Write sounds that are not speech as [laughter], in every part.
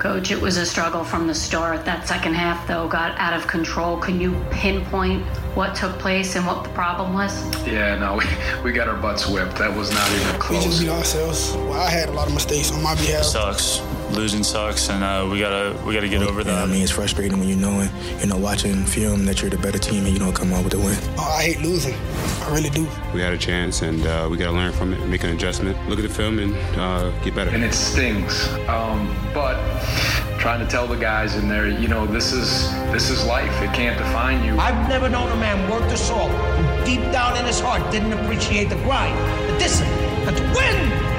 Coach, it was a struggle from the start. That second half, though, got out of control. Can you pinpoint what took place and what the problem was? Yeah, no, [laughs] we, we got our butts whipped. That was not even close. We just beat ourselves. Well, I had a lot of mistakes on my behalf. Sucks. Losing sucks, and uh, we gotta we gotta get over that. I mean, it's frustrating when you know it. You know, watching film that you're the better team and you don't come out with a win. Oh, I hate losing. I really do. We had a chance, and uh, we gotta learn from it, make an adjustment, look at the film, and uh, get better. And it stings, um, but trying to tell the guys in there, you know, this is this is life. It can't define you. I've never known a man worth the salt who deep down in his heart didn't appreciate the grind, the discipline, and to win,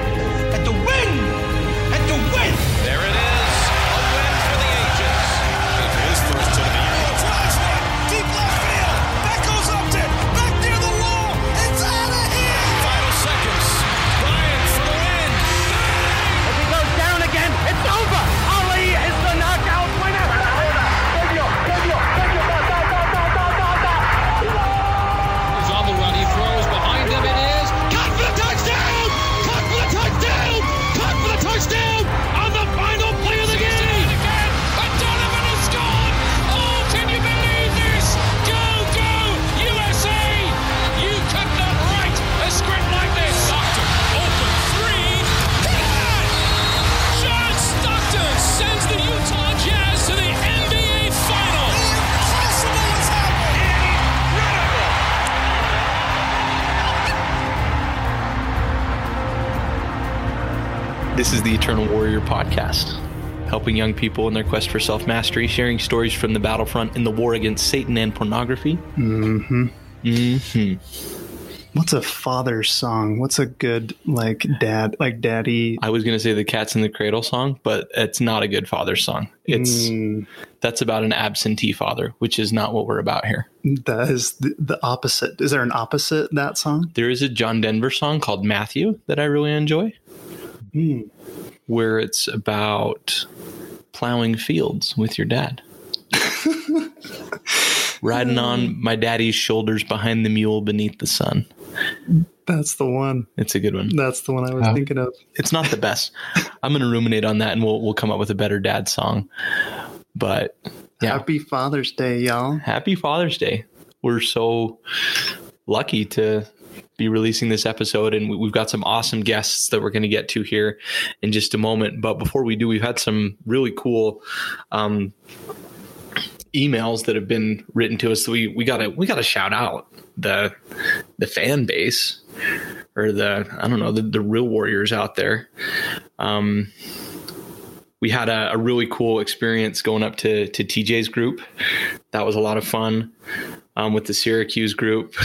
This is the Eternal Warrior podcast, helping young people in their quest for self mastery, sharing stories from the battlefront in the war against Satan and pornography. Mm-hmm. Mm-hmm. What's a father song? What's a good like dad like daddy? I was going to say the Cats in the Cradle song, but it's not a good father song. It's Mm, that's about an absentee father, which is not what we're about here. that is the, the opposite. Is there an opposite that song? There is a John Denver song called Matthew that I really enjoy, Hmm. Where it's about plowing fields with your dad. [laughs] Riding on hmm. my daddy's shoulders behind the mule beneath the sun. That's the one. It's a good one. That's the one I was thinking of. It's not the best. [laughs] I'm going to ruminate on that and we'll we'll come up with a better dad song. But yeah, Happy Father's Day, y'all. happy Father's Day. We're so lucky to be releasing this episode and we- we've got some awesome guests that we're going to get to here in just a moment. But before we do, we've had some really cool um, emails that have been written to us. So we we got to we got to shout out the the fan base or the I don't know the, the real warriors out there. Um, we had a, a really cool experience going up to to TJ's group. That was a lot of fun um, with the Syracuse group.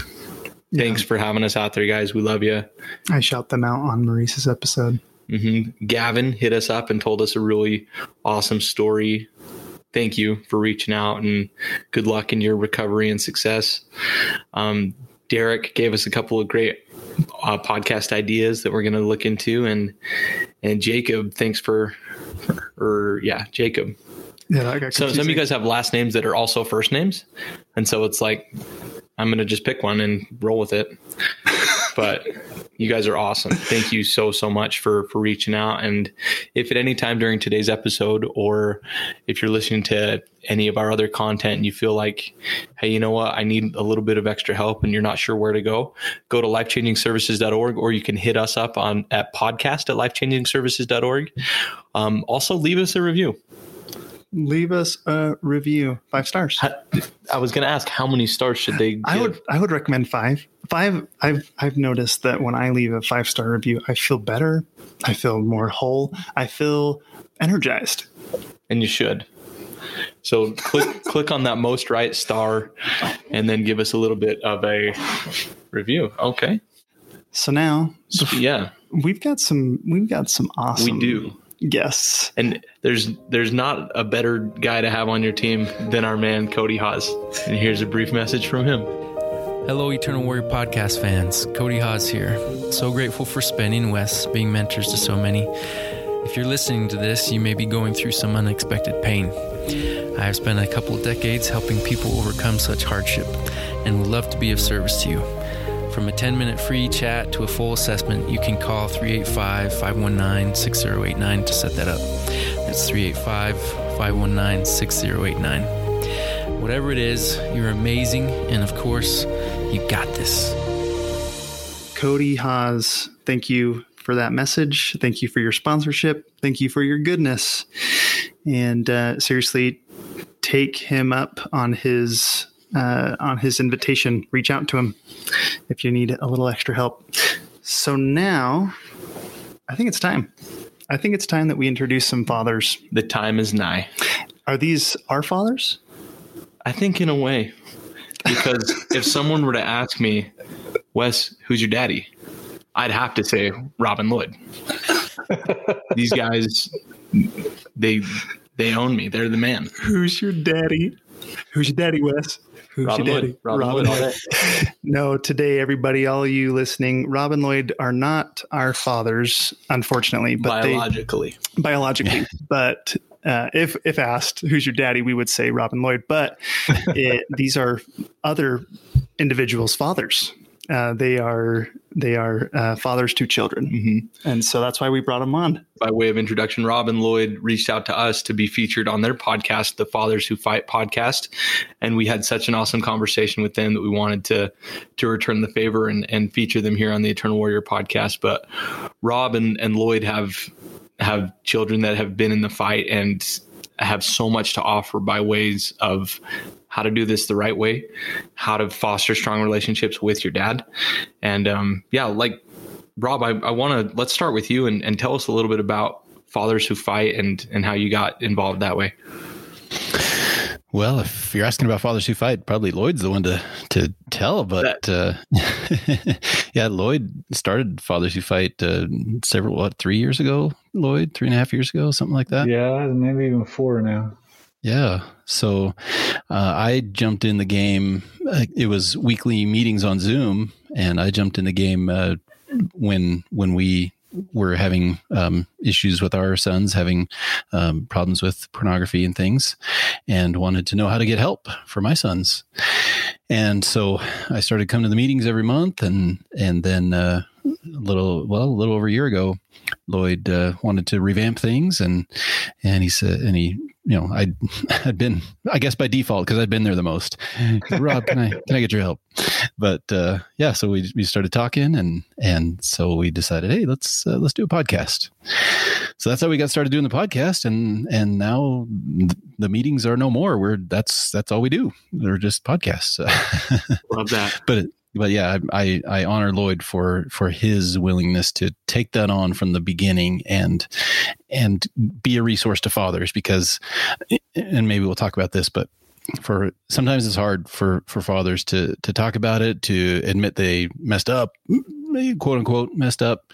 Thanks for having us out there, guys. We love you. I shout them out on Maurice's episode. hmm Gavin hit us up and told us a really awesome story. Thank you for reaching out and good luck in your recovery and success. Um, Derek gave us a couple of great uh, podcast ideas that we're going to look into, and and Jacob, thanks for, or yeah, Jacob. Yeah, So some of you guys have last names that are also first names, and so it's like I'm going to just pick one and roll with it. But you guys are awesome. Thank you so so much for for reaching out. And if at any time during today's episode, or if you're listening to any of our other content, and you feel like, hey, you know what, I need a little bit of extra help, and you're not sure where to go, go to lifechangingservices.org, or you can hit us up on at podcast at lifechangingservices.org. Um, also, leave us a review. Leave us a review. Five stars. I was going to ask how many stars should they give? I would I would recommend five. Five I've I've noticed that when I leave a five star review, I feel better. I feel more whole. I feel energized. and you should. So click [laughs] click on that most right star, and then give us a little bit of a review. Okay. So now Yeah, we've got some we've got some awesome we do. Guests. And there's there's not a better guy to have on your team than our man Cody Haas. And here's a brief message from him. Hello, Eternal Warrior podcast fans. Cody Haas here. So grateful for Spenny and Wes being mentors to so many. If you're listening to this, you may be going through some unexpected pain. I have spent a couple of decades helping people overcome such hardship and would love to be of service to you. From a 10 minute free chat to a full assessment, you can call 385 519 6089 to set that up. That's 385 519 6089. Whatever it is, you're amazing. And of course, you got this. Cody Haas, thank you for that message. Thank you for your sponsorship. Thank you for your goodness. And uh, seriously, take him up on his uh, on his invitation. Reach out to him if you need a little extra help. So now, I think it's time. I think it's time that we introduce some fathers. The time is nigh. Are these our fathers? I think in a way, because [laughs] if someone were to ask me, Wes, who's your daddy? I'd have to say Rob and Lloyd. [laughs] These guys, they they own me. They're the man. Who's your daddy? Who's your daddy, Wes? Who's Robin your daddy? Lloyd. Rob and Lloyd all no, today, everybody, all you listening, Rob and Lloyd are not our fathers, unfortunately, but Biologically. they biologically. [laughs] but uh, if if asked, who's your daddy, we would say Rob and Lloyd. But [laughs] it, these are other individuals' fathers. Uh, they are they are uh, fathers to children, Mm-hmm. and so that's why we brought them on. By way of introduction, Rob and Lloyd reached out to us to be featured on their podcast, the Fathers Who Fight podcast, and we had such an awesome conversation with them that we wanted to to return the favor and, and feature them here on the Eternal Warrior podcast. But Rob and, and Lloyd have have children that have been in the fight and have so much to offer by ways of how to do this the right way, how to foster strong relationships with your dad. And um, yeah, like Rob, I, I want to let's start with you and, and tell us a little bit about Fathers Who Fight and, and how you got involved that way. Well, if you're asking about fathers who fight, probably Lloyd's the one to to tell. But uh, [laughs] yeah, Lloyd started Fathers Who Fight uh, several what three years ago. Lloyd, three and a half years ago, something like that. Yeah, maybe even four now. Yeah. So uh, I jumped in the game. Uh, it was weekly meetings on Zoom, and I jumped in the game uh, when when we were having um, issues with our sons, having um, problems with pornography and things, and wanted to know how to get help for my sons. And so I started coming to the meetings every month, and and then uh, little well, a little over a year ago, Lloyd uh, wanted to revamp things, and and he said, and he you know, I'd [laughs] I'd been, I guess by default, because I'd been there the most. [laughs] Rob, can I can I get your help? But uh, yeah, so we we started talking, and and so we decided, hey, let's uh, let's do a podcast. So that's how we got started doing the podcast, and and now the meetings are no more. We're that's that's all we do. They're just podcasts. [laughs] Love that. but but yeah, I, I honor Lloyd for for his willingness to take that on from the beginning and and be a resource to fathers because, and maybe we'll talk about this, but for sometimes it's hard for for fathers to to talk about it, to admit they messed up, quote unquote messed up.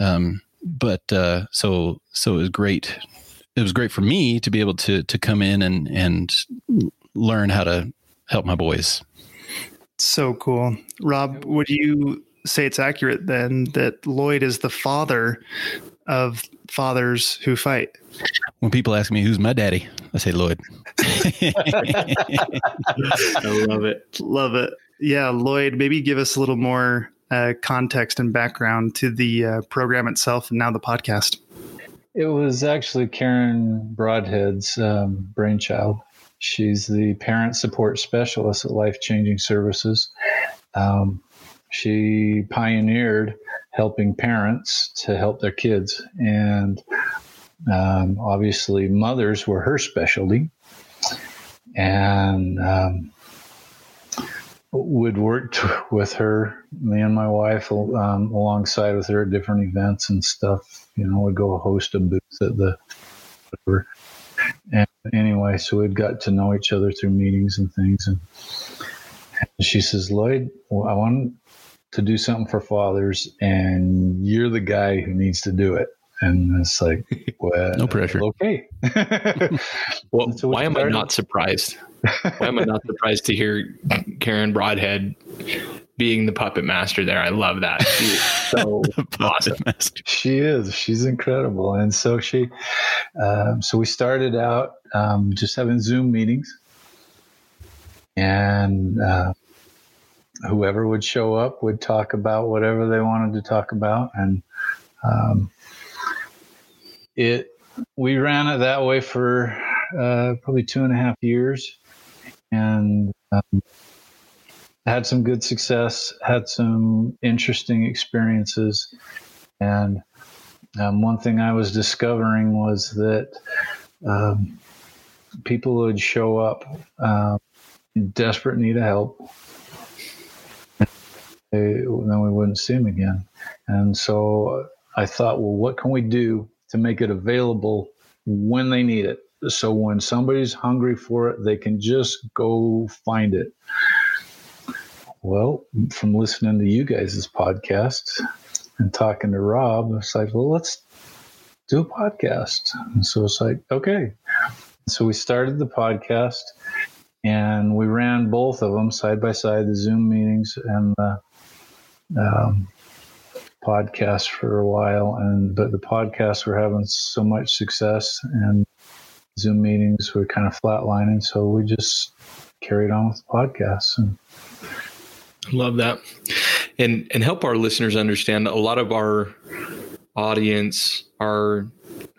Um, but uh, so so it was great. It was great for me to be able to to come in and and learn how to help my boys. So cool. Rob, would you say it's accurate then that Lloyd is the father of fathers who fight? When people ask me who's my daddy, I say Lloyd. [laughs] I love it. Love it. Yeah, Lloyd, maybe give us a little more uh, context and background to the uh, program itself and now the podcast. It was actually Karen Broadhead's um, brainchild. She's the parent support specialist at Life Changing Services. Um, she pioneered helping parents to help their kids. And um, obviously, mothers were her specialty. And um, would work with her, me and my wife, um, alongside with her at different events and stuff. You know, would go host a booth at the whatever. And anyway, so we'd got to know each other through meetings and things. And, and she says, Lloyd, well, I want to do something for fathers, and you're the guy who needs to do it. And it's like, [laughs] well, no pressure. Okay. [laughs] well, so why am I not surprised? why am I not surprised to hear Karen Broadhead being the puppet master there? I love that. She's [laughs] so awesome. Master. She is. She's incredible. And so she, um, so we started out um, just having Zoom meetings, and uh, whoever would show up would talk about whatever they wanted to talk about, and um, it we ran it that way for uh, probably two and a half years, and um, had some good success, had some interesting experiences, and um, one thing I was discovering was that um, people would show up um, in desperate need of help. They, then we wouldn't see them again. And so I thought, well, what can we do to make it available when they need it? So when somebody's hungry for it, they can just go find it. Well, from listening to you guys' podcast and talking to Rob, it's like, well, let's do a podcast. And so it's like, okay. So we started the podcast and we ran both of them side by side, the Zoom meetings and the um, podcast for a while. And but the podcasts were having so much success and Zoom meetings were kind of flatlining. So we just carried on with the podcasts and love that. And and help our listeners understand a lot of our audience are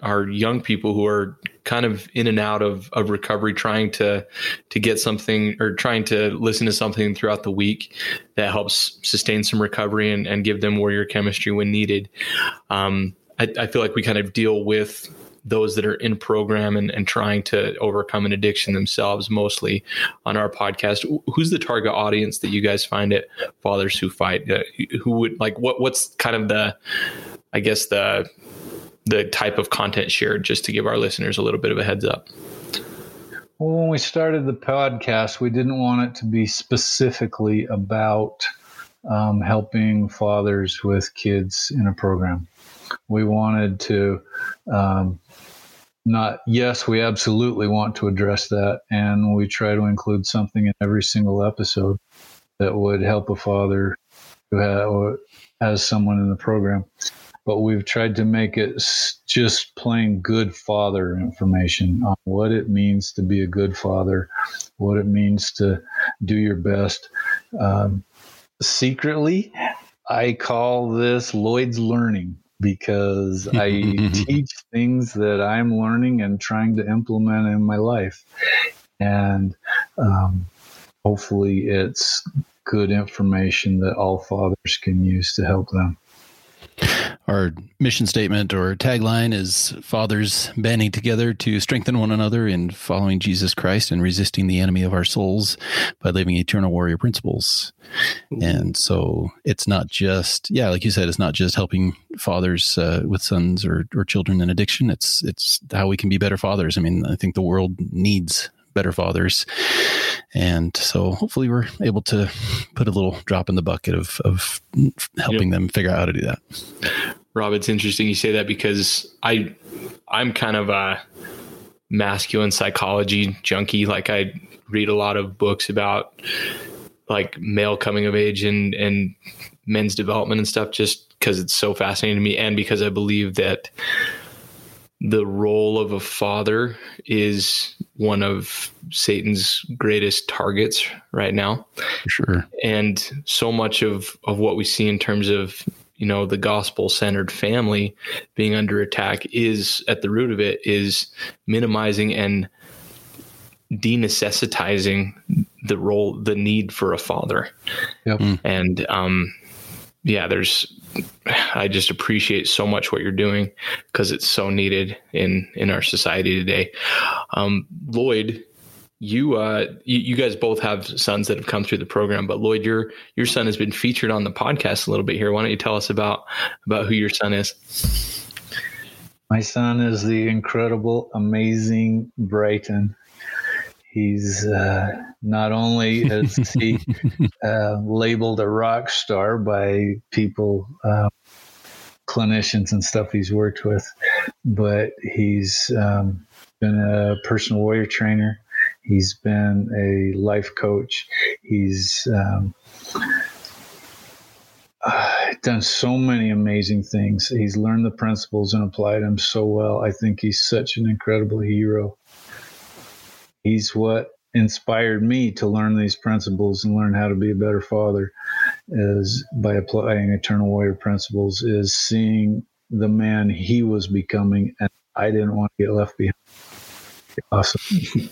are young people who are kind of in and out of, of recovery trying to to get something or trying to listen to something throughout the week that helps sustain some recovery and, and give them warrior chemistry when needed um, I, I feel like we kind of deal with those that are in program and, and trying to overcome an addiction themselves mostly on our podcast. Who's the target audience that you guys find it? Fathers who fight uh, who would like what what's kind of the i guess the the type of content shared just to give our listeners a little bit of a heads up? Well when we started the podcast we didn't want it to be specifically about um, helping fathers with kids in a program. We wanted to um, not yes we absolutely want to address that and we try to include something in every single episode that would help a father who has someone in the program. But we've tried to make it just plain good father information on what it means to be a good father what it means to do your best. Um, secretly i call this lloyd's learning because [laughs] I teach things that I'm learning and trying to implement in my life. And um, hopefully, it's good information that all fathers can use to help them. Our mission statement or tagline is Fathers banding together to strengthen one another in following Jesus Christ and resisting the enemy of our souls by living eternal warrior principles. And so it's not just, yeah, like you said, it's not just helping fathers uh, with sons or, or children in addiction. It's, it's how we can be better fathers. I mean, I think the world needs better fathers. And so hopefully we're able to put a little drop in the bucket of, of helping yep. them figure out how to do that. Rob, it's interesting you say that because I, I'm kind of a masculine psychology junkie. Like I read a lot of books about like male coming of age and, and men's development and stuff just because it's so fascinating to me. And because I believe that the role of a father is one of Satan's greatest targets right now. Sure. And so much of, of what we see in terms of, you know, the gospel centered family being under attack is at the root of it is minimizing and denecessitizing the role, the need for a father. Yep. And, um, yeah, there's I just appreciate so much what you're doing because it's so needed in in our society today. Um, Lloyd, you, uh, you, you guys both have sons that have come through the program, but Lloyd, your your son has been featured on the podcast a little bit here. Why don't you tell us about about who your son is? My son is the incredible, amazing Brighton. He's uh, not only is he [laughs] uh, labeled a rock star by people, uh, clinicians and stuff he's worked with, but he's um, been a personal warrior trainer. He's been a life coach. He's um, [sighs] done so many amazing things. He's learned the principles and applied them so well. I think he's such an incredible hero he's what inspired me to learn these principles and learn how to be a better father is by applying eternal warrior principles is seeing the man he was becoming and I didn't want to get left behind. Awesome. [laughs]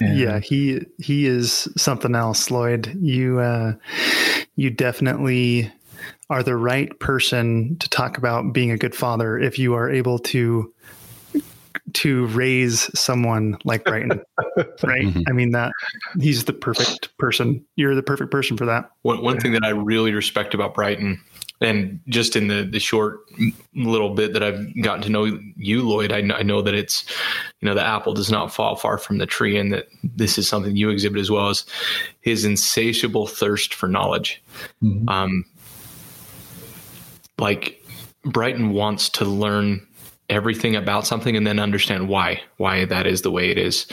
And yeah, he he is something else, Lloyd. You uh, you definitely are the right person to talk about being a good father if you are able to to raise someone like Brighton, [laughs] right? Mm-hmm. I mean that he's the perfect person. You're the perfect person for that. One one thing that I really respect about Brighton and just in the the short little bit that I've gotten to know you, Lloyd, I know, I know that it's you know the apple does not fall far from the tree, and that this is something you exhibit as well as his insatiable thirst for knowledge. Mm-hmm. Um, like Brighton wants to learn everything about something and then understand why why that is the way it is.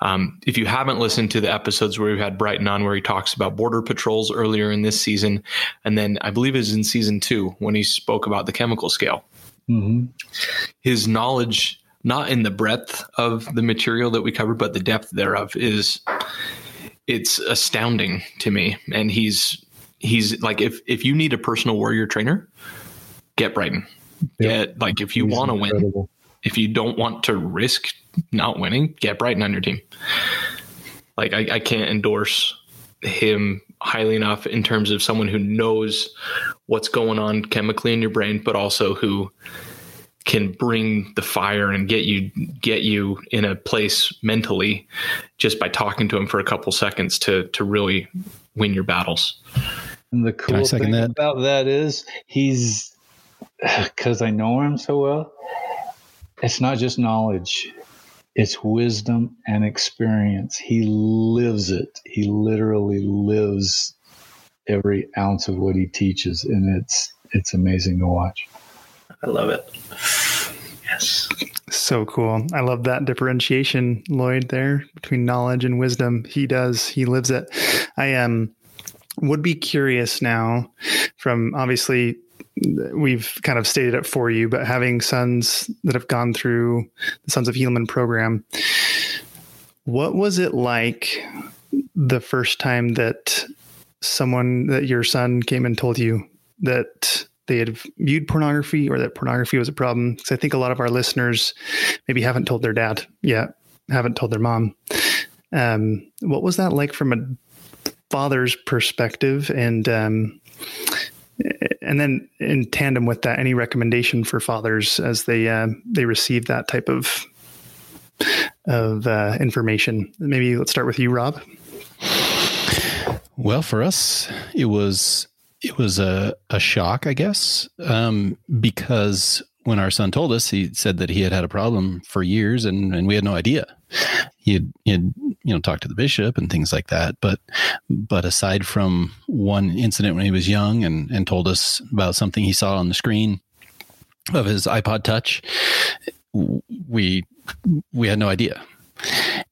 Um, if you haven't listened to the episodes where we've had Brighton on, where he talks about border patrols earlier in this season, and then I believe it was in season two when he spoke about the chemical scale. Mm-hmm. His knowledge, not in the breadth of the material that we covered, but the depth thereof, is it's astounding to me. And he's he's like if if you need a personal warrior trainer, get Brighton Get like if you want to win, if you don't want to risk not winning, get Brighton on your team. Like I, I can't endorse him highly enough in terms of someone who knows what's going on chemically in your brain, but also who can bring the fire and get you get you in a place mentally just by talking to him for a couple seconds to to really win your battles. And the cool thing that? about that is he's [sighs] because I know him so well, it's not just knowledge, it's wisdom and experience. He lives it. He literally lives every ounce of what he teaches, and it's it's amazing to watch. I love it. Yes. So cool. I love that differentiation, Lloyd, there between knowledge and wisdom. He does, he lives it. I um would be curious now from obviously we've kind of stated it for you, but having sons that have gone through the Sons of Helaman program, what was it like the first time that someone that your son came and told you that they had viewed pornography or that pornography was a problem? Because I think a lot of our listeners maybe haven't told their dad yet, haven't told their mom. Um, what was that like from a father's perspective? And um, and then in tandem with that, any recommendation for fathers as they uh, they receive that type of of uh, information? Maybe let's start with you, Rob. Well, for us, it was it was a, a shock, I guess, um, because when our son told us, he said that he had had a problem for years, and, and we had no idea. He had, he had you know talked to the bishop and things like that. But but aside from one incident when he was young and and told us about something he saw on the screen of his iPod touch we we had no idea.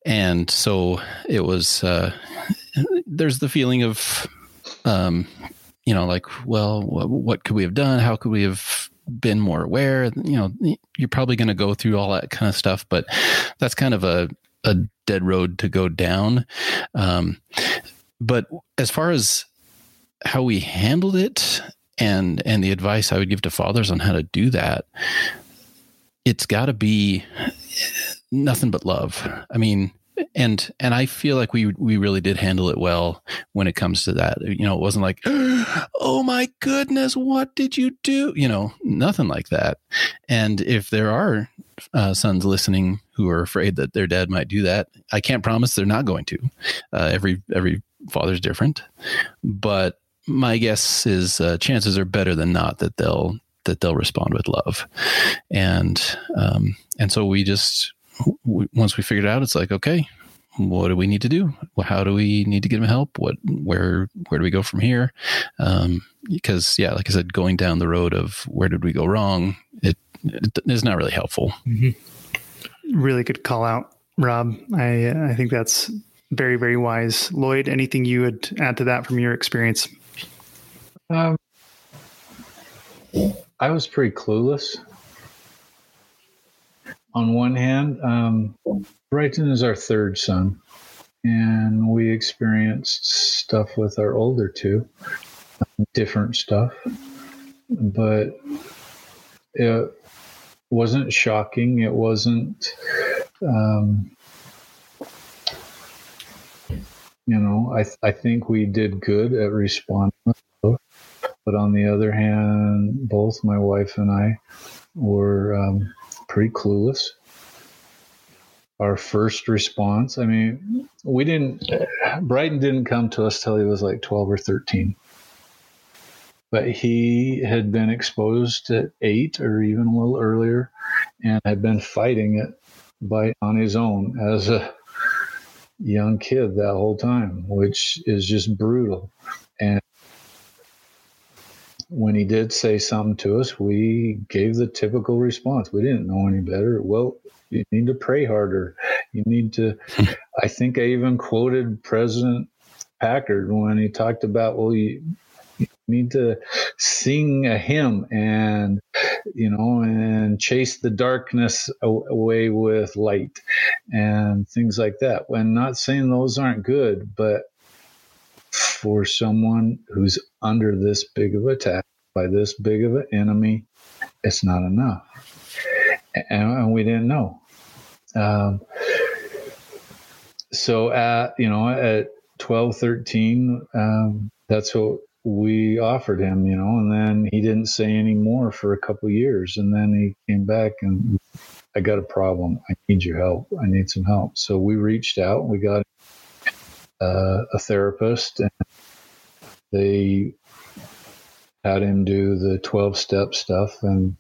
And so it was uh there's the feeling of um you know like well what could we have done? How could we have been more aware? You know you're probably going to go through all that kind of stuff but that's kind of a a dead road to go down. Um, but as far as how we handled it and and the advice I would give to fathers on how to do that, it's got to be nothing but love. I mean, and and I feel like we we really did handle it well when it comes to that. You know, it wasn't like, [gasps] oh my goodness, what did you do? You know, nothing like that. And if there are uh, sons listening who are afraid that their dad might do that, I can't promise they're not going to. Uh, every every father's different, but my guess is uh, chances are better than not that they'll that they'll respond with love, and um, and so we just once we figured it out, it's like, okay, what do we need to do? How do we need to get him help? What, where, where do we go from here? Um, because yeah, like I said, going down the road of where did we go wrong, it, it is not really helpful. Mm-hmm. Really good call out, Rob. I, I think that's very, very wise. Lloyd, anything you would add to that from your experience? Um, I was pretty clueless on one hand, um, Brighton is our third son, and we experienced stuff with our older two, different stuff, but it, wasn't shocking. It wasn't. Um, you know, I I think we did good at responding, but on the other hand, both my wife and I were um, pretty clueless. Our first response, I mean, we didn't. Brighton didn't come to us till he was like twelve or thirteen, but he had been exposed at eight or even a little earlier, and had been fighting it by on his own as a young kid that whole time, which is just brutal. And when he did say something to us, we gave the typical response. We didn't know any better. Well, you need to pray harder. You need to. [laughs] I think I even quoted President Packer when he talked about, well, you, you need to sing a hymn and you know and chase the darkness away with light and things like that. When not saying those aren't good but for someone who's under this big of attack by this big of an enemy it's not enough. And, and we didn't know. Um, so at you know at 12 13 um, that's what we offered him, you know, and then he didn't say any more for a couple years. And then he came back and I got a problem. I need your help. I need some help. So we reached out. We got uh, a therapist and they had him do the 12 step stuff and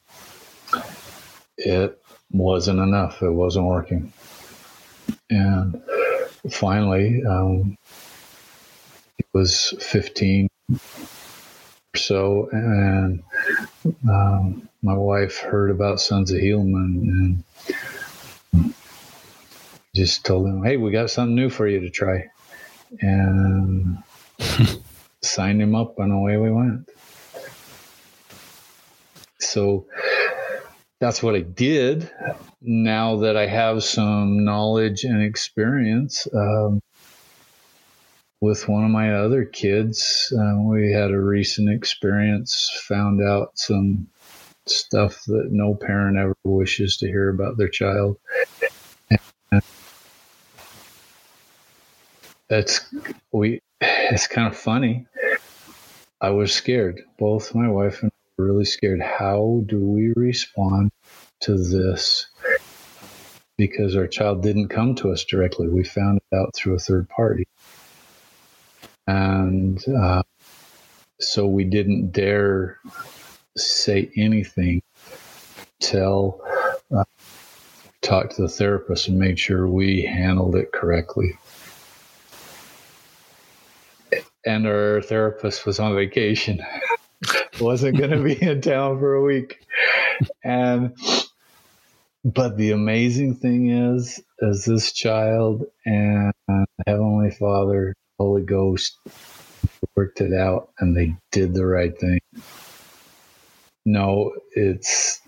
it wasn't enough. It wasn't working. And finally, um, he was 15 or so, and um, my wife heard about Sons of Helaman and just told him, "Hey, we got something new for you to try," and [laughs] signed him up, and away we went. So that's what I did. Now that I have some knowledge and experience, um, with one of my other kids. Uh, we had a recent experience, found out some stuff that no parent ever wishes to hear about their child. That's we. It's kind of funny. I was scared. Both my wife and I were really scared. How do we respond to this? Because our child didn't come to us directly. We found it out through a third party and uh, so we didn't dare say anything till uh, talked to the therapist and made sure we handled it correctly. And our therapist was on vacation. [laughs] Wasn't going to be in town for a week. And but the amazing thing is as this child and heavenly father Holy Ghost worked it out and they did the right thing. No, it's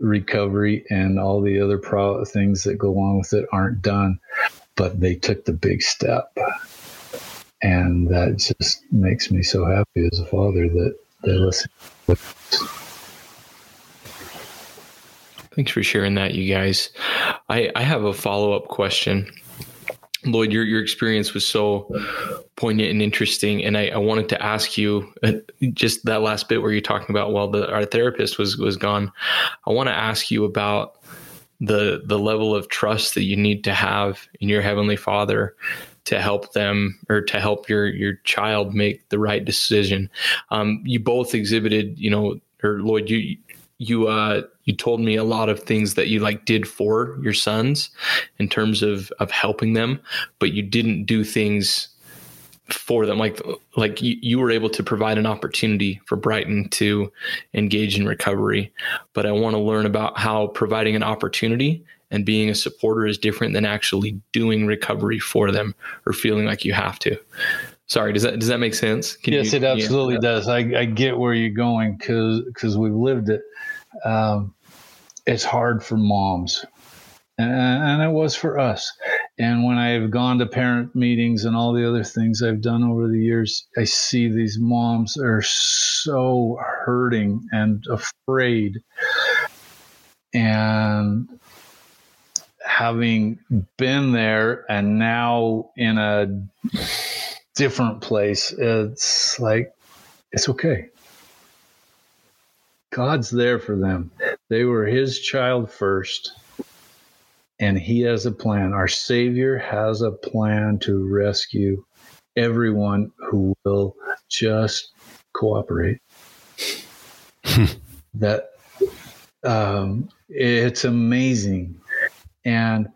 recovery and all the other pro- things that go along with it aren't done, but they took the big step. And that just makes me so happy as a father that they listen. Thanks for sharing that, you guys. I, I have a follow up question. Lloyd, your your experience was so poignant and interesting, and I, I, wanted to ask you uh, just that last bit where you're talking about well, the, our therapist was was gone. I want to ask you about the the level of trust that you need to have in your heavenly Father to help them or to help your your child make the right decision. Um, you both exhibited, you know, or Lloyd, you you uh you told me a lot of things that you like did for your sons in terms of of helping them but you didn't do things for them. Like like you, you were able to provide an opportunity for brighton to engage in recovery. But i want to learn about how providing an opportunity and being a supporter is different than actually doing recovery for them or feeling like you have to. Sorry does that does that make sense? Can yes you, it absolutely does. I, I get where you're going because because we've lived it um, it's hard for moms. And, and it was for us. And when I've gone to parent meetings and all the other things I've done over the years, I see these moms are so hurting and afraid. and having been there and now in a different place, it's like, it's okay. God's there for them. They were his child first, and he has a plan. Our Savior has a plan to rescue everyone who will just cooperate. [laughs] that um, it's amazing, and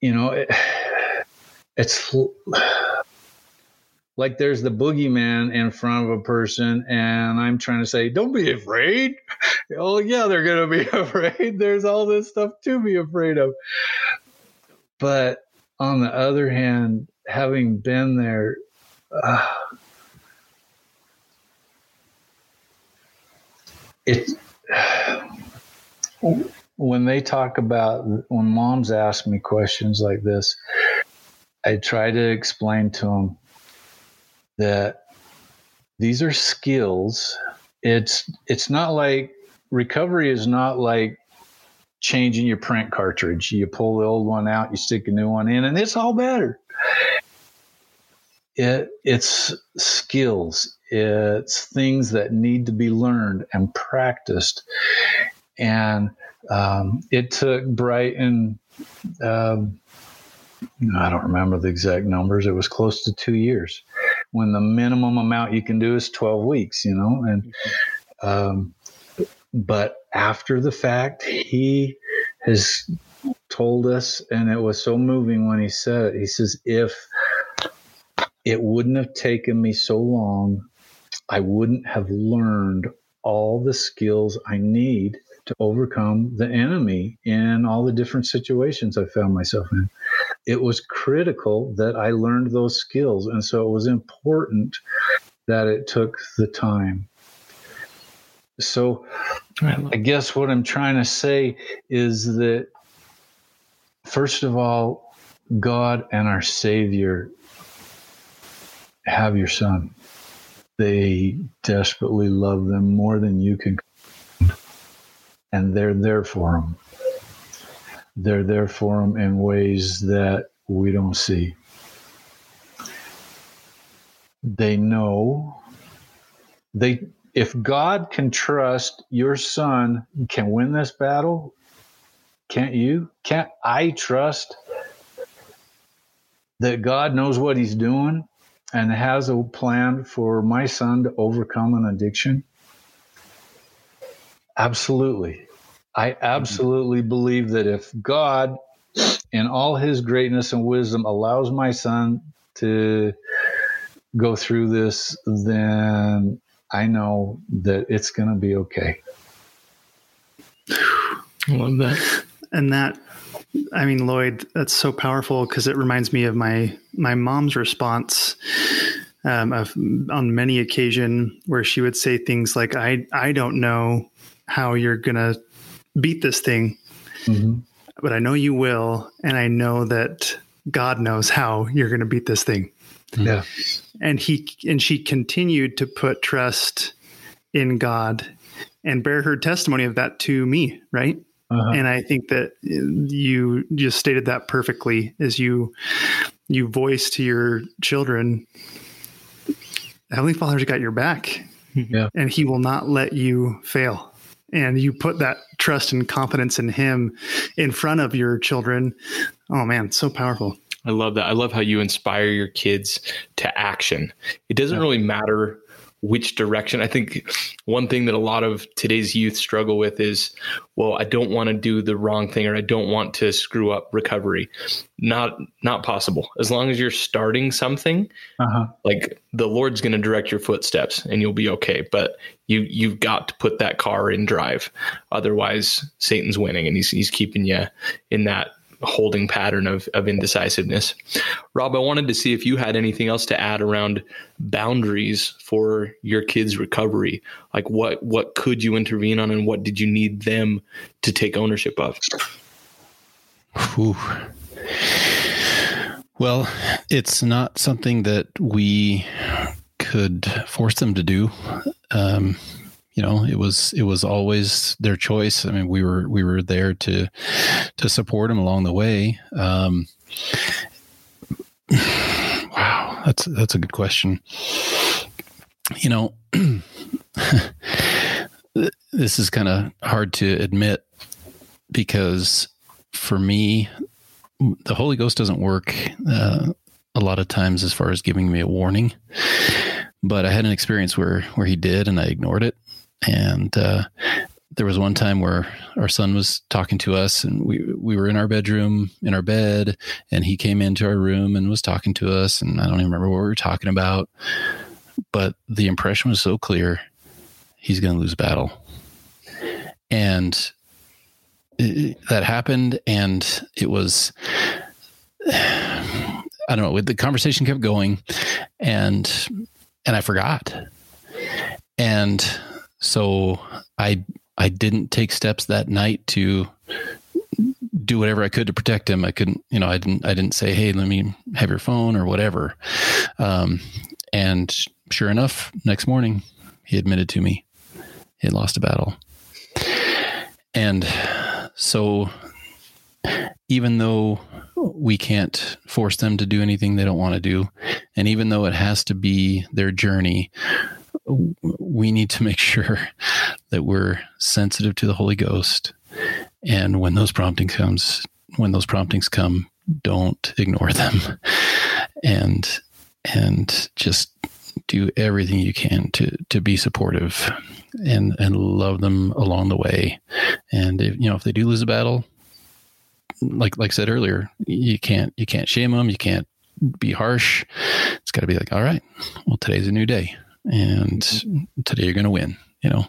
you know it, it's like there's the boogeyman in front of a person, and I'm trying to say, don't be afraid. [laughs] oh, yeah, they're to be [laughs] afraid. There's all this stuff to be afraid of. But on the other hand, having been there, uh, it [sighs] when they talk about when moms ask me questions like this i try to explain to them that these are skills. It's it's not like recovery is not like changing your print cartridge. You pull the old one out, you stick a new one in, and it's all better. It it's skills. It's things that need to be learned and practiced. And um, it took Brighton. Um, I don't remember the exact numbers. It was close to two years when the minimum amount you can do is 12 weeks, you know, and, um, but after the fact, he has told us, and it was so moving when he said it. He says, if it wouldn't have taken me so long, I wouldn't have learned all the skills I need to overcome the enemy in all the different situations I found myself in it was critical that I learned those skills. And so it was important that it took the time. So I guess what I'm trying to say is that, first of all, God and our Savior have your son. They desperately love them more than you can. And they're there for them they're there for them in ways that we don't see. They know they if God can trust your son can win this battle, can't you? Can't I trust that God knows what he's doing and has a plan for my son to overcome an addiction? Absolutely. I absolutely believe that if God, in all his greatness and wisdom, allows my son to go through this, then I know that it's going to be okay. I love that. And that, I mean, Lloyd, that's so powerful because it reminds me of my my mom's response um, of on many occasion where she would say things like, "I I don't know how you're gonna beat this thing, mm-hmm. but I know you will, and I know that God knows how you're going to beat this thing. Yeah. And he and she continued to put trust in God and bear her testimony of that to me, right? Uh-huh. And I think that you just stated that perfectly as you you voice to your children Heavenly Father's got your back. Yeah. And he will not let you fail and you put that trust and confidence in him in front of your children. Oh man so powerful. I love that. I love how you inspire your kids to action. It doesn't yeah. really matter which direction. I think one thing that a lot of today's youth struggle with is well i don't want to do the wrong thing or i don't want to screw up recovery. Not not possible. As long as you're starting something uh-huh. like the lord's going to direct your footsteps and you'll be okay but you you've got to put that car in drive. Otherwise satan's winning and he's he's keeping you in that holding pattern of, of indecisiveness. Rob, I wanted to see if you had anything else to add around boundaries for your kids' recovery. Like what what could you intervene on and what did you need them to take ownership of? Whew. Well, it's not something that we could force them to do. Um, you know, it was it was always their choice. I mean, we were we were there to to support them along the way. Um, [sighs] wow, that's that's a good question. You know, [clears throat] this is kind of hard to admit because for me, the Holy Ghost doesn't work uh, a lot of times as far as giving me a warning. But I had an experience where where he did, and I ignored it. And uh, there was one time where our son was talking to us, and we we were in our bedroom in our bed, and he came into our room and was talking to us, and I don't even remember what we were talking about. But the impression was so clear: he's going to lose battle, and it, that happened, and it was. [sighs] I don't know. The conversation kept going, and and I forgot, and so I I didn't take steps that night to do whatever I could to protect him. I couldn't, you know, I didn't I didn't say, "Hey, let me have your phone" or whatever. Um, and sure enough, next morning, he admitted to me he had lost a battle, and so even though we can't force them to do anything they don't want to do. And even though it has to be their journey, we need to make [laughs] sure that we're sensitive to the Holy Ghost. And when those promptings comes, when those promptings come, don't ignore them. [laughs] And and just do everything you can to to be supportive and and love them along the way. And if you know if they do lose a battle, like like I said earlier, you can't you can't shame them. You can't be harsh. It's got to be like, all right, well, today's a new day, and today you're going to win. You know,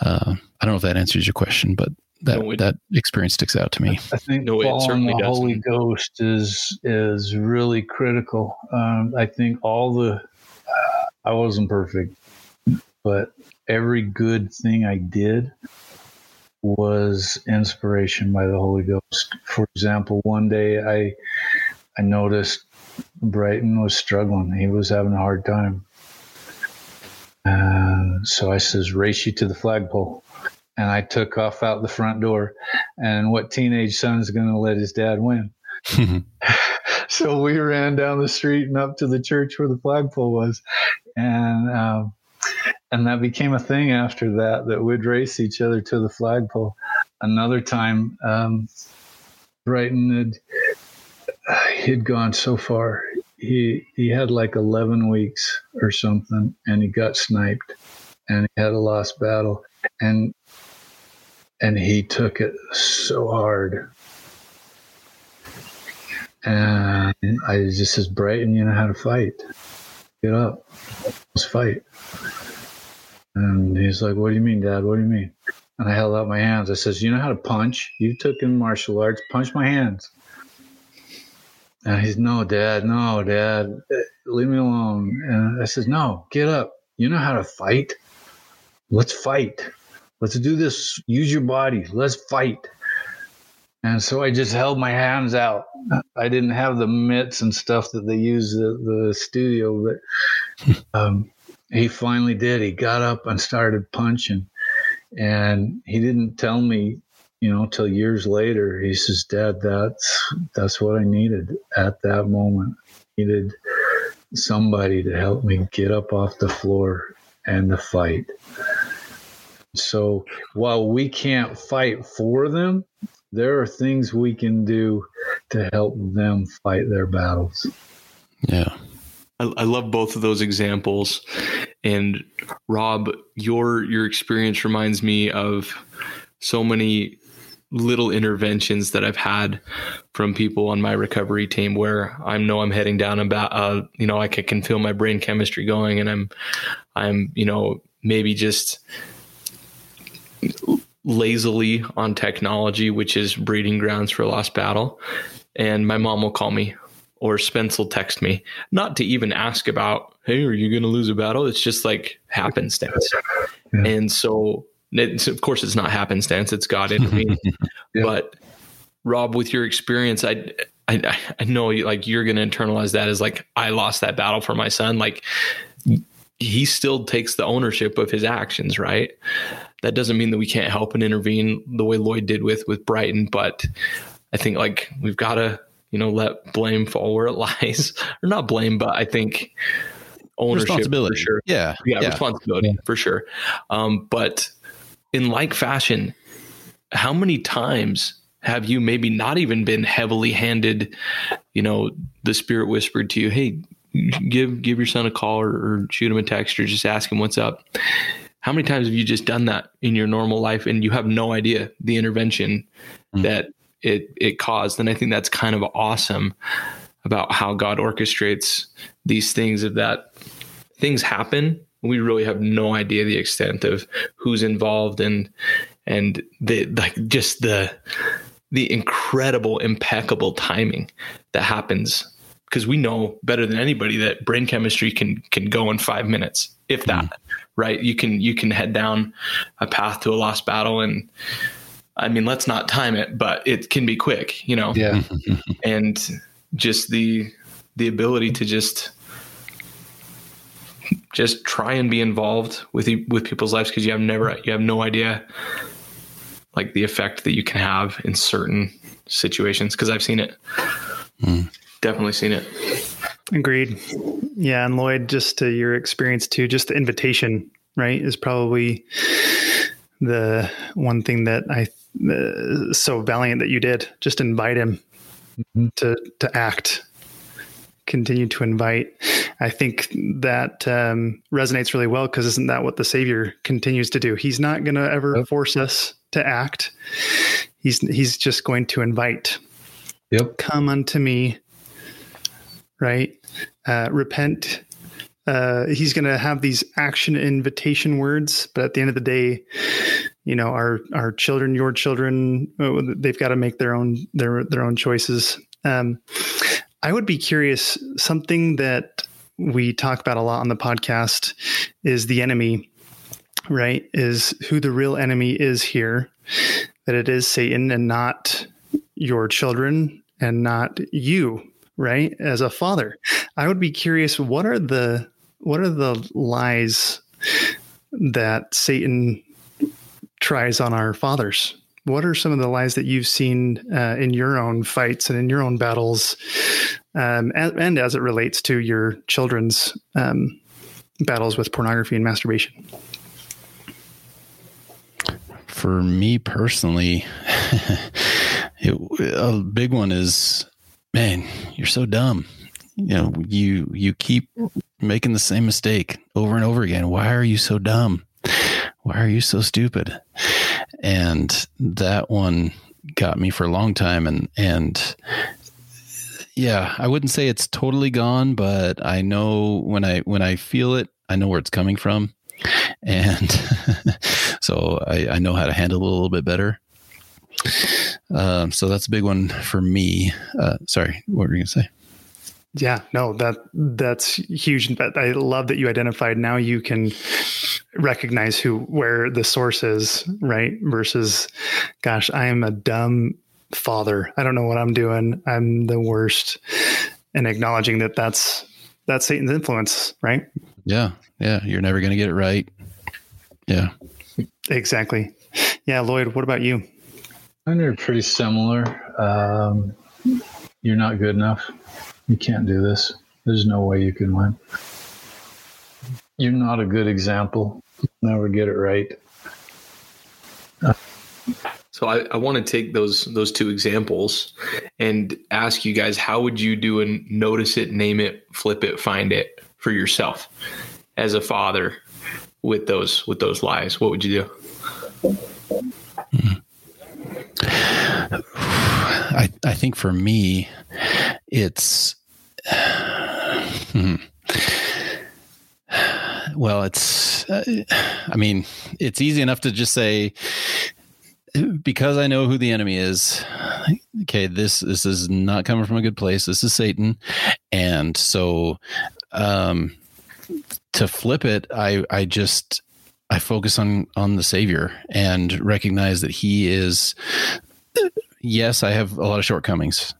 uh, I don't know if that answers your question, but that no, that experience sticks out to me. I think no, it certainly the Holy Ghost is is really critical. Um, I think all the uh, I wasn't perfect, but every good thing I did was inspiration by the Holy Ghost. For example, one day I I noticed Brighton was struggling. He was having a hard time. And so I says, race you to the flagpole. And I took off out the front door. And what teenage son is going to let his dad win? [laughs] [laughs] so we ran down the street and up to the church where the flagpole was. And um, and that became a thing after that that we'd race each other to the flagpole. Another time, um, Brighton had he'd gone so far. He he had like eleven weeks or something, and he got sniped, and he had a lost battle, and and he took it so hard. And I just says, Brighton, you know how to fight. Get up, let's fight. And he's like, What do you mean, Dad? What do you mean? And I held out my hands. I says, You know how to punch? You took in martial arts. Punch my hands. And he's, No, Dad, no, Dad, leave me alone. And I says, No, get up. You know how to fight? Let's fight. Let's do this. Use your body. Let's fight. And so I just held my hands out. I didn't have the mitts and stuff that they use at the studio, but [laughs] um, he finally did. He got up and started punching. And he didn't tell me, you know, till years later. He says, Dad, that's that's what I needed at that moment. I needed somebody to help me get up off the floor and to fight. So while we can't fight for them, there are things we can do to help them fight their battles. Yeah. I, I love both of those examples. And Rob, your your experience reminds me of so many little interventions that I've had from people on my recovery team where I know I'm heading down about uh, you know I can feel my brain chemistry going and I'm I'm you know maybe just lazily on technology which is breeding grounds for a lost battle and my mom will call me or Spence will text me, not to even ask about, hey, are you going to lose a battle? It's just like happenstance. Yeah. And so, of course, it's not happenstance, it's God intervening. [laughs] yeah. But Rob, with your experience, I, I, I know like you're going to internalize that as like, I lost that battle for my son. Like, he still takes the ownership of his actions, right? That doesn't mean that we can't help and intervene the way Lloyd did with with Brighton, but I think like we've got to you know let blame fall where it [laughs] lies, or not blame, but I think ownership responsibility. for sure. Yeah, yeah, yeah. responsibility yeah. for sure. Um, but in like fashion, how many times have you maybe not even been heavily handed? You know, the spirit whispered to you, "Hey, give give your son a call or, or shoot him a text or just ask him what's up." How many times have you just done that in your normal life and you have no idea the intervention mm. that it it caused? And I think that's kind of awesome about how God orchestrates these things of that things happen. We really have no idea the extent of who's involved and and the like just the the incredible impeccable timing that happens. Because we know better than anybody that brain chemistry can can go in 5 minutes if that mm. right? You can you can head down a path to a lost battle and I mean let's not time it but it can be quick you know? Yeah. And just the the ability to just just try and be involved with with people's lives because you have never you have no idea like the effect that you can have in certain situations because I've seen it. Mm. Definitely seen it. Agreed. Yeah, and Lloyd, just to your experience too, just the invitation, right, is probably the one thing that I uh, so valiant that you did. Just invite him mm-hmm. to to act continue to invite. I think that um, resonates really well because isn't that what the Savior continues to do? He's not going to ever yep. force us to act. He's he's just going to invite. Yep. Come unto me. Right. Uh, repent. Uh, he's going to have these action invitation words, but at the end of the day, you know, our our children, your children, uh, they've got to make their own their their own choices. Um, I would be curious. Something that we talk about a lot on the podcast is the enemy, right? Is who the real enemy is here, that it is Satan and not your children and not you, right? As a father. I would be curious what are the what are the lies that Satan tries on our fathers? What are some of the lies that you've seen uh, in your own fights and in your own battles, um, and, and, as it relates to your children's um, battles with pornography and masturbation? For me personally, [laughs] it, a big one is, man, you're so dumb. You know, you you keep making the same mistake over and over again. Why are you so dumb? Why are you so stupid? and that one got me for a long time. And and yeah i wouldn't say it's totally gone but i know when i when i feel it i know where it's coming from. And [laughs] so I, I know how to handle it a little bit better. Um, so that's a big one for me. Uh, sorry what were you gonna say yeah, no, that that's huge. But I love that you identified. Now you can recognize who where the source is, right? Versus, gosh, I am a dumb father. I don't know what I'm doing. I'm the worst. And acknowledging that that's that's Satan's influence, right? Yeah, yeah. You're never going to get it right. Yeah, exactly. Yeah, Lloyd. What about you? Mine are pretty similar. Um, you're not good enough you can't do this. There's no way you can win. You're not a good example. Never get it right. So I, I want to take those those two examples and ask you guys how would you do and notice it, name it, flip it, find it for yourself as a father with those with those lies? What would you do? Hmm. I I think for me, it's hmm. [sighs] well, it's uh, I mean, it's easy enough to just say because I know who the enemy is. Okay, this this is not coming from a good place. This is Satan, and so um, to flip it, I I just I focus on on the Savior and recognize that He is yes, I have a lot of shortcomings,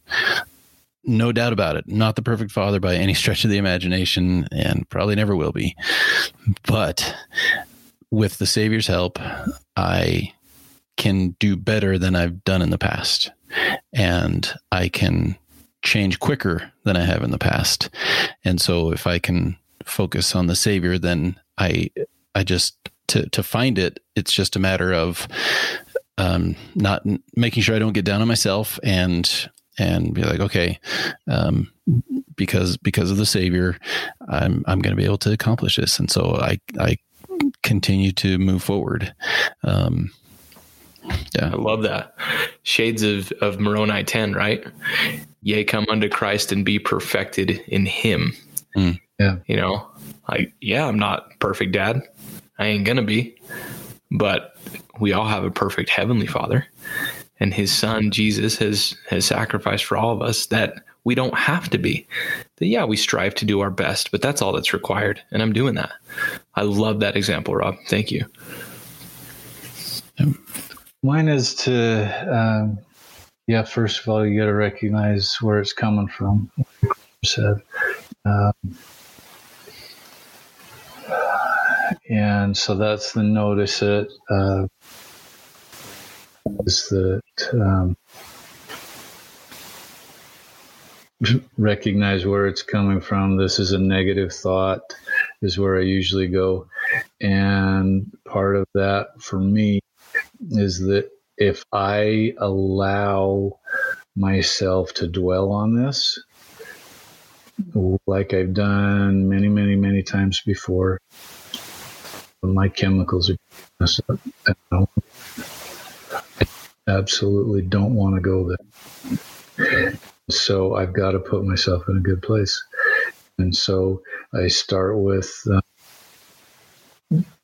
no doubt about it. Not the perfect father by any stretch of the imagination, and probably never will be. But with the Savior's help, I can do better than I've done in the past. And I can change quicker than I have in the past. And so if I can focus on the Savior, then I I just to to find it, it's just a matter of um, not making sure I don't get down on myself and and be like, okay, um, because because of the Savior, I'm I'm going to be able to accomplish this, and so I I continue to move forward. Um, yeah, I love that. Shades of of Moroni ten, right? Yea, come unto Christ and be perfected in Him. Mm. Yeah, you know, like yeah, I'm not perfect, Dad. I ain't gonna be, but we all have a perfect heavenly Father, and His Son Jesus has has sacrificed for all of us that we don't have to be. That yeah, we strive to do our best, but that's all that's required, and I'm doing that. I love that example, Rob. Thank you. Mine is to, um, yeah, first of all, you got to recognize where it's coming from. Said, um, and so that's the notice it. Uh, is that um, [laughs] recognize where it's coming from. This is a negative thought, is where I usually go. And part of that for me is that if I allow myself to dwell on this, like I've done many, many, many times before, my chemicals are messed up. Absolutely don't want to go there. So I've got to put myself in a good place. And so I start with uh,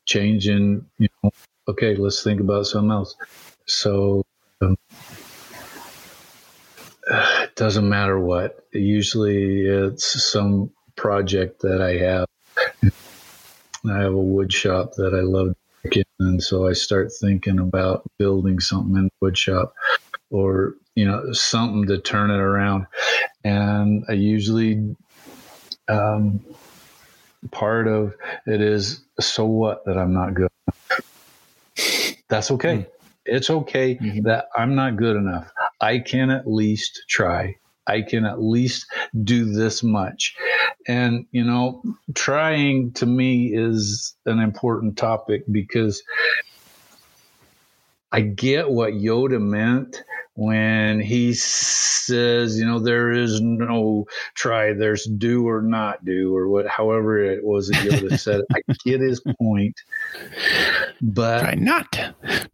changing, you know, okay, let's think about something else. So um, it doesn't matter what. Usually it's some project that I have. I have a wood shop that I love and so I start thinking about building something in the wood shop or you know something to turn it around. And I usually um, part of it is so what? that I'm not good that's okay. Mm-hmm. it's okay mm-hmm. that I'm not good enough. I can at least try I can at least do this much. And, you know, trying to me is an important topic because I get what Yoda meant when he says, you know, there is no try, there's do or not do, or what, however it was that Yoda [laughs] said. I get his point, but try not,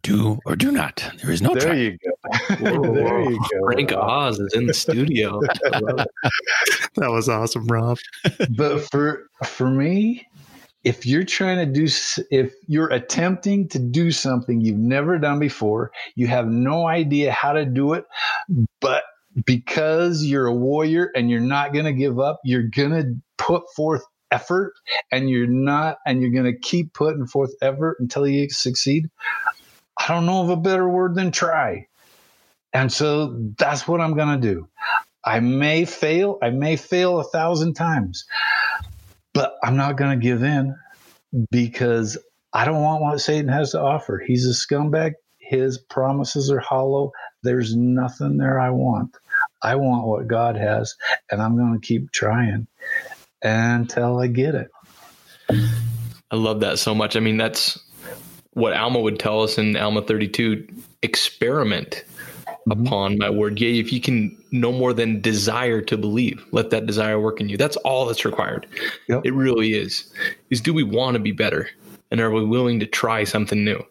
do or do not. There is no there try. You go. [laughs] there you go. Frank Oz is in the studio. [laughs] that was awesome, Rob. but for for me, if you're trying to do if you're attempting to do something you've never done before you have no idea how to do it but because you're a warrior and you're not going to give up you're going to put forth effort and you're not and you're going to keep putting forth effort until you succeed i don't know of a better word than try. And so that's what i'm going to do. I may fail i may fail a thousand times but I'm not going to give in because I don't want what Satan has to offer. He's a scumbag. His promises are hollow. There's nothing there I want. I want what God has, and I'm going to keep trying until I get it. I love that so much. I mean, that's what Alma would tell us in Alma 32 experiment mm-hmm. upon my word. Yea, if you can no more than desire to believe, let that desire work in you. That's all that's required. Yep. It really is. Is do we want to be better? And are we willing to try something new?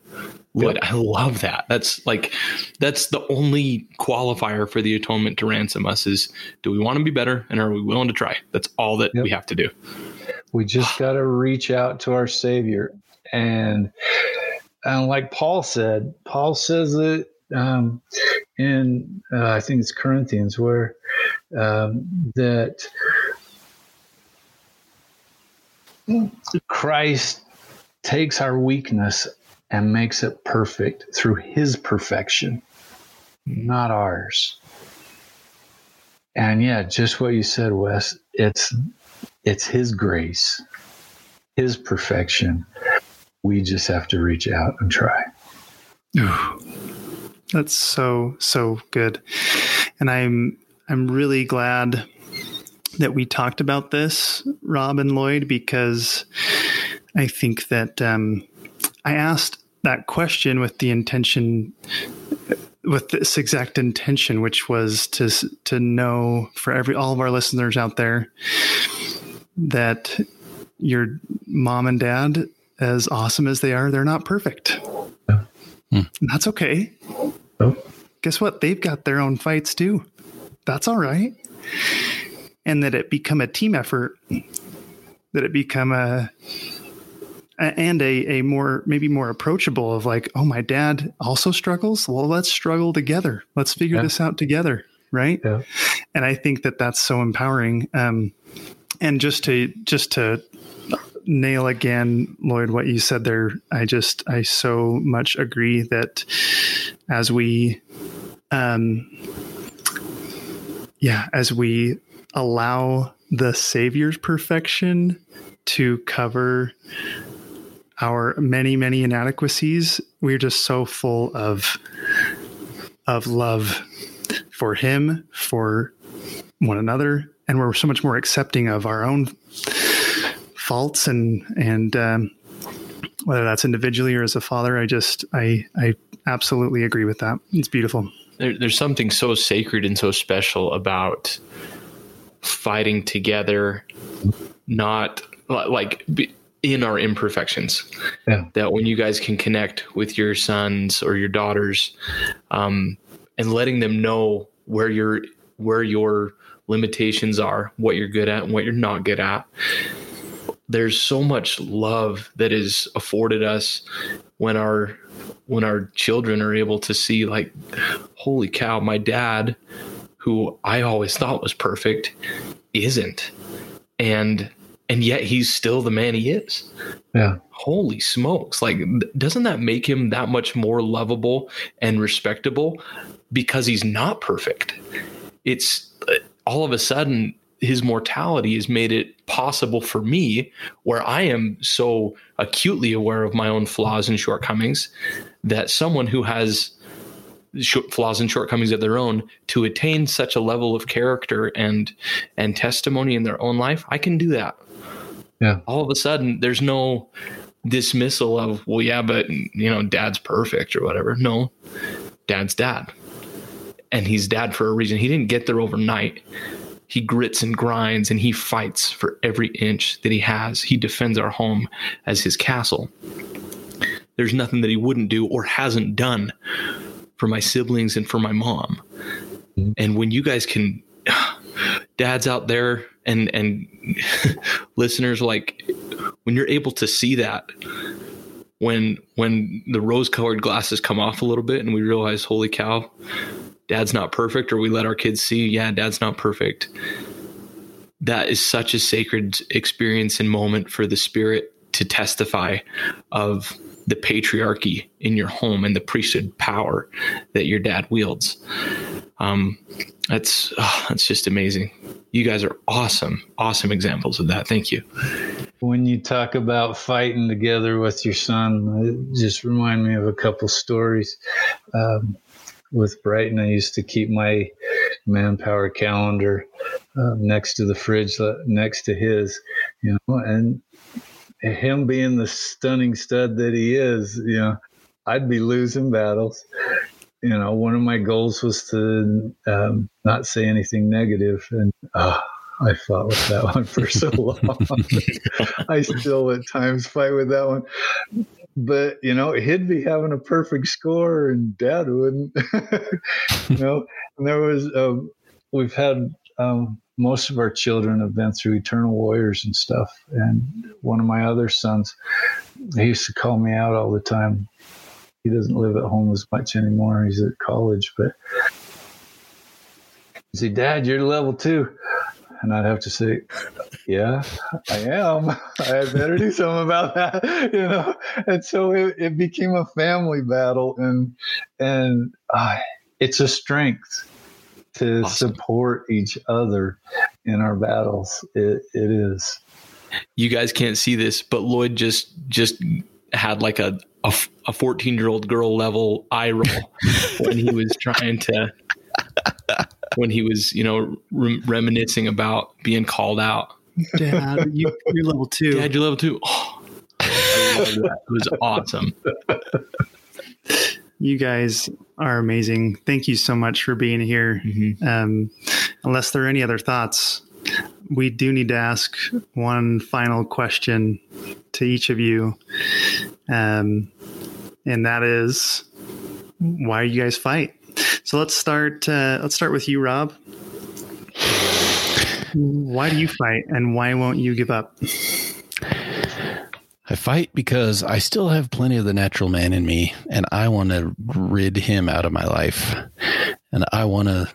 Yep. I love that. That's like that's the only qualifier for the atonement to ransom us is do we want to be better and are we willing to try? That's all that yep. we have to do. We just [sighs] got to reach out to our Savior and and like Paul said, Paul says that um, in uh, I think it's Corinthians where um, that Christ takes our weakness and makes it perfect through His perfection, not ours. and yeah, just what you said, Wes. It's it's His grace, His perfection. We just have to reach out and try. That's so so good, and I'm I'm really glad that we talked about this, Rob and Lloyd, because I think that um, I asked that question with the intention with this exact intention, which was to to know for every all of our listeners out there that your mom and dad, as awesome as they are, they're not perfect. Yeah. And that's okay. Oh. Guess what? They've got their own fights too. That's all right. And that it become a team effort, that it become a and a, a more maybe more approachable of like oh my dad also struggles well let's struggle together let's figure yeah. this out together right yeah. and i think that that's so empowering um, and just to just to nail again lloyd what you said there. I just i so much agree that as we um yeah as we allow the savior's perfection to cover our many many inadequacies we're just so full of of love for him for one another and we're so much more accepting of our own faults and and um, whether that's individually or as a father i just i i absolutely agree with that it's beautiful there, there's something so sacred and so special about fighting together not like in our imperfections. Yeah. That when you guys can connect with your sons or your daughters, um, and letting them know where your where your limitations are, what you're good at, and what you're not good at. There's so much love that is afforded us when our when our children are able to see like, holy cow, my dad, who I always thought was perfect, isn't. And and yet he's still the man he is. Yeah. Holy smokes. Like, doesn't that make him that much more lovable and respectable because he's not perfect? It's uh, all of a sudden his mortality has made it possible for me where I am so acutely aware of my own flaws and shortcomings that someone who has flaws and shortcomings of their own to attain such a level of character and and testimony in their own life i can do that yeah. All of a sudden, there's no dismissal of, well, yeah, but, you know, dad's perfect or whatever. No, dad's dad. And he's dad for a reason. He didn't get there overnight. He grits and grinds and he fights for every inch that he has. He defends our home as his castle. There's nothing that he wouldn't do or hasn't done for my siblings and for my mom. Mm-hmm. And when you guys can, [sighs] dads out there and and [laughs] listeners like when you're able to see that when when the rose colored glasses come off a little bit and we realize holy cow dad's not perfect or we let our kids see yeah dad's not perfect that is such a sacred experience and moment for the spirit to testify of the patriarchy in your home and the priesthood power that your dad wields um, that's oh, that's just amazing you guys are awesome, awesome examples of that. Thank you. When you talk about fighting together with your son, it just remind me of a couple stories. Um, with Brighton, I used to keep my manpower calendar uh, next to the fridge, uh, next to his, you know, and him being the stunning stud that he is, you know, I'd be losing battles you know, one of my goals was to um, not say anything negative, and uh, I fought with that [laughs] one for so long. [laughs] I still at times fight with that one. But you know, he'd be having a perfect score, and Dad wouldn't. [laughs] you know, and there was um, we've had um, most of our children have been through Eternal Warriors and stuff, and one of my other sons, he used to call me out all the time he doesn't live at home as much anymore. He's at college, but he said, Dad, you're level two. And I'd have to say, Yeah, I am. [laughs] I better do something about that, [laughs] you know. And so it, it became a family battle, and and uh, it's a strength to support each other in our battles. It, it is. You guys can't see this, but Lloyd just just had like a a 14 year old girl level eye roll [laughs] when he was trying to when he was you know reminiscing about being called out. Dad, you, are level two. Dad, you're level two. [gasps] Oh, it was awesome. You guys are amazing. Thank you so much for being here. Mm-hmm. Um, unless there are any other thoughts, we do need to ask one final question to each of you. Um, and that is why do you guys fight? So let's start. Uh, let's start with you, Rob. Why do you fight, and why won't you give up? I fight because I still have plenty of the natural man in me, and I want to rid him out of my life. And I want to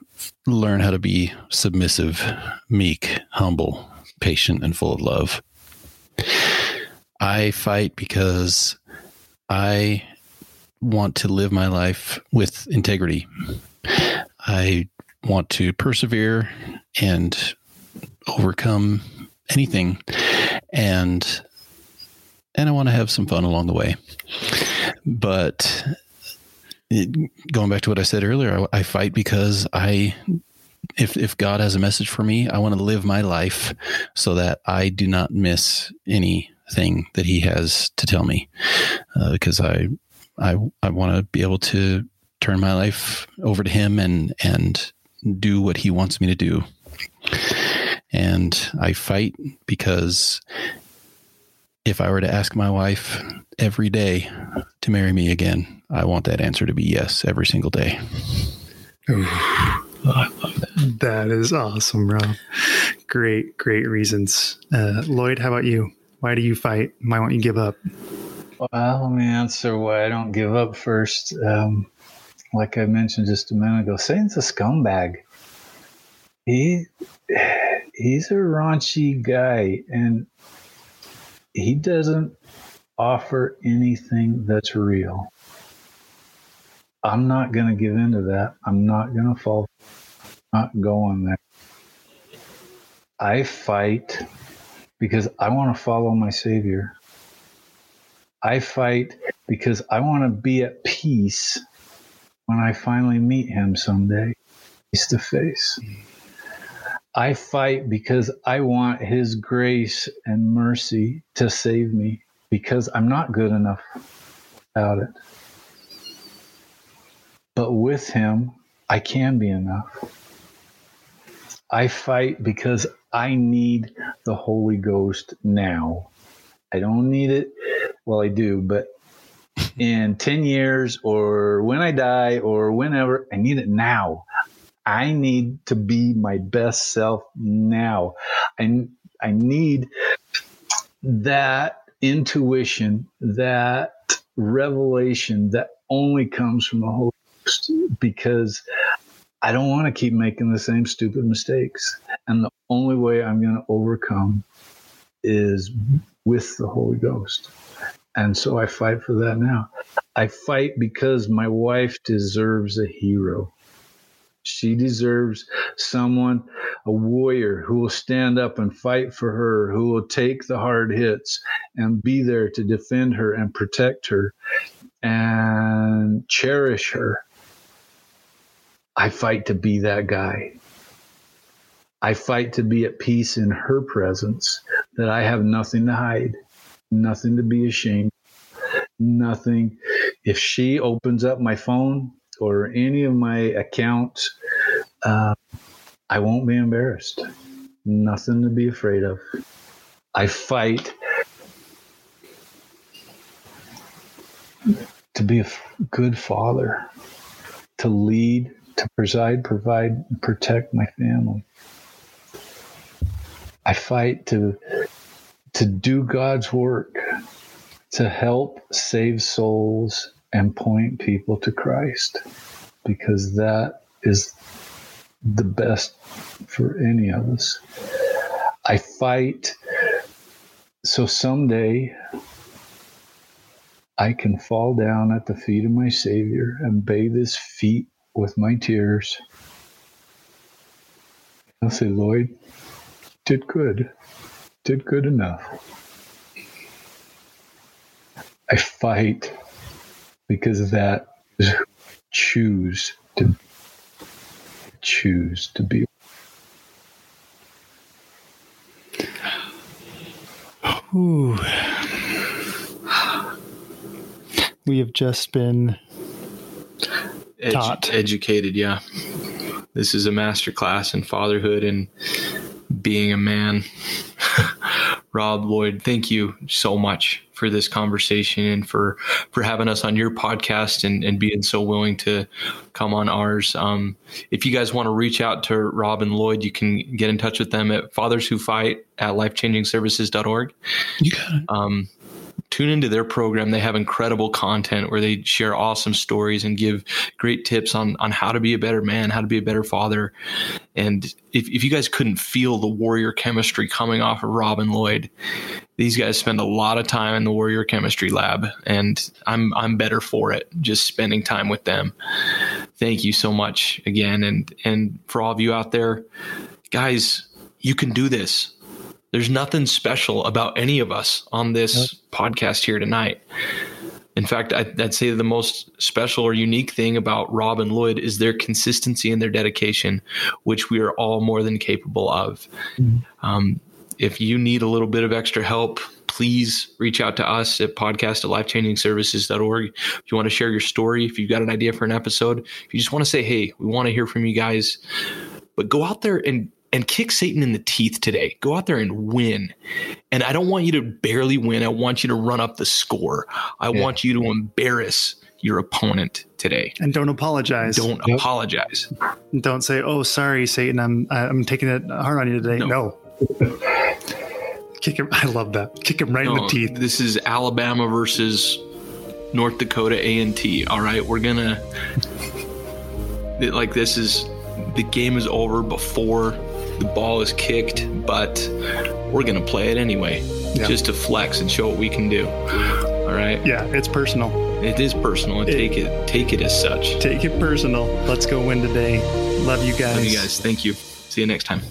learn how to be submissive, meek, humble, patient, and full of love. I fight because I want to live my life with integrity. I want to persevere and overcome anything and and I want to have some fun along the way. But it, going back to what I said earlier, I, I fight because I if if God has a message for me, I want to live my life so that I do not miss anything that He has to tell me, uh, because I I I want to be able to turn my life over to Him and and do what He wants me to do. And I fight because if I were to ask my wife every day to marry me again, I want that answer to be yes every single day. Ooh, I love that. That is awesome, Rob. Great, great reasons. Uh, Lloyd, how about you? Why do you fight? Why won't you give up? Well, let me answer why I don't give up first. Um, like I mentioned just a minute ago, Satan's a scumbag. He he's a raunchy guy, and he doesn't offer anything that's real. I'm not going to give into that. I'm not going to fall, not going there. I fight because I want to follow my Savior. I fight because I want to be at peace when I finally meet Him someday, face to face. I fight because I want His grace and mercy to save me because I'm not good enough without it. But with Him, I can be enough. I fight because I need the Holy Ghost now. I don't need it. Well, I do, but in 10 years or when I die or whenever, I need it now. I need to be my best self now. I, I need that intuition, that revelation that only comes from the Holy Ghost because I don't want to keep making the same stupid mistakes. And the only way I'm going to overcome is with the Holy Ghost. And so I fight for that now. I fight because my wife deserves a hero. She deserves someone, a warrior who will stand up and fight for her, who will take the hard hits and be there to defend her and protect her and cherish her. I fight to be that guy. I fight to be at peace in her presence, that I have nothing to hide, nothing to be ashamed, nothing. If she opens up my phone or any of my accounts, uh, I won't be embarrassed. Nothing to be afraid of. I fight to be a good father, to lead, to preside, provide, protect my family. I fight to to do God's work, to help save souls and point people to Christ because that is the best for any of us. I fight so someday I can fall down at the feet of my Savior and bathe his feet with my tears I'll say, Lloyd, did good, did good enough. I fight because that is who I choose to choose to be. Ooh. We have just been Edu- Taught. educated. Yeah, this is a master class in fatherhood and being a man. [laughs] Rob Lloyd, thank you so much for this conversation and for for having us on your podcast and, and being so willing to come on ours. Um, if you guys want to reach out to Rob and Lloyd, you can get in touch with them at Fathers Who Fight at lifechangingservices.org. You got it. Um, tune into their program. They have incredible content where they share awesome stories and give great tips on on how to be a better man, how to be a better father. And if, if you guys couldn't feel the warrior chemistry coming off of Rob and Lloyd, these guys spend a lot of time in the warrior chemistry lab, and I'm I'm better for it just spending time with them. Thank you so much again, and and for all of you out there, guys, you can do this. There's nothing special about any of us on this podcast here tonight. In fact, I, I'd say the most special or unique thing about Rob and Lloyd is their consistency and their dedication, which we are all more than capable of. Um, if you need a little bit of extra help, please reach out to us at podcast at lifechangingservices.org. If you want to share your story, if you've got an idea for an episode, if you just want to say, hey, we want to hear from you guys, but go out there and and kick Satan in the teeth today. Go out there and win. And I don't want you to barely win. I want you to run up the score. I Yeah. want you to embarrass your opponent today. and don't apologize. Don't apologize. don't say, "Oh, sorry, Satan. I'm I'm taking it hard on you today." No. Kick him. I love that. Kick him right in the teeth. This is Alabama versus North Dakota A and T. All right, we're gonna like this is the game is over before the ball is kicked, but we're gonna play it anyway, Yeah. just to flex and show what we can do. All right, Yeah, it's personal. it is personal, and take it take it as such. Take it personal. Let's go win today. Love you guys. Love you guys. Thank you. See you next time.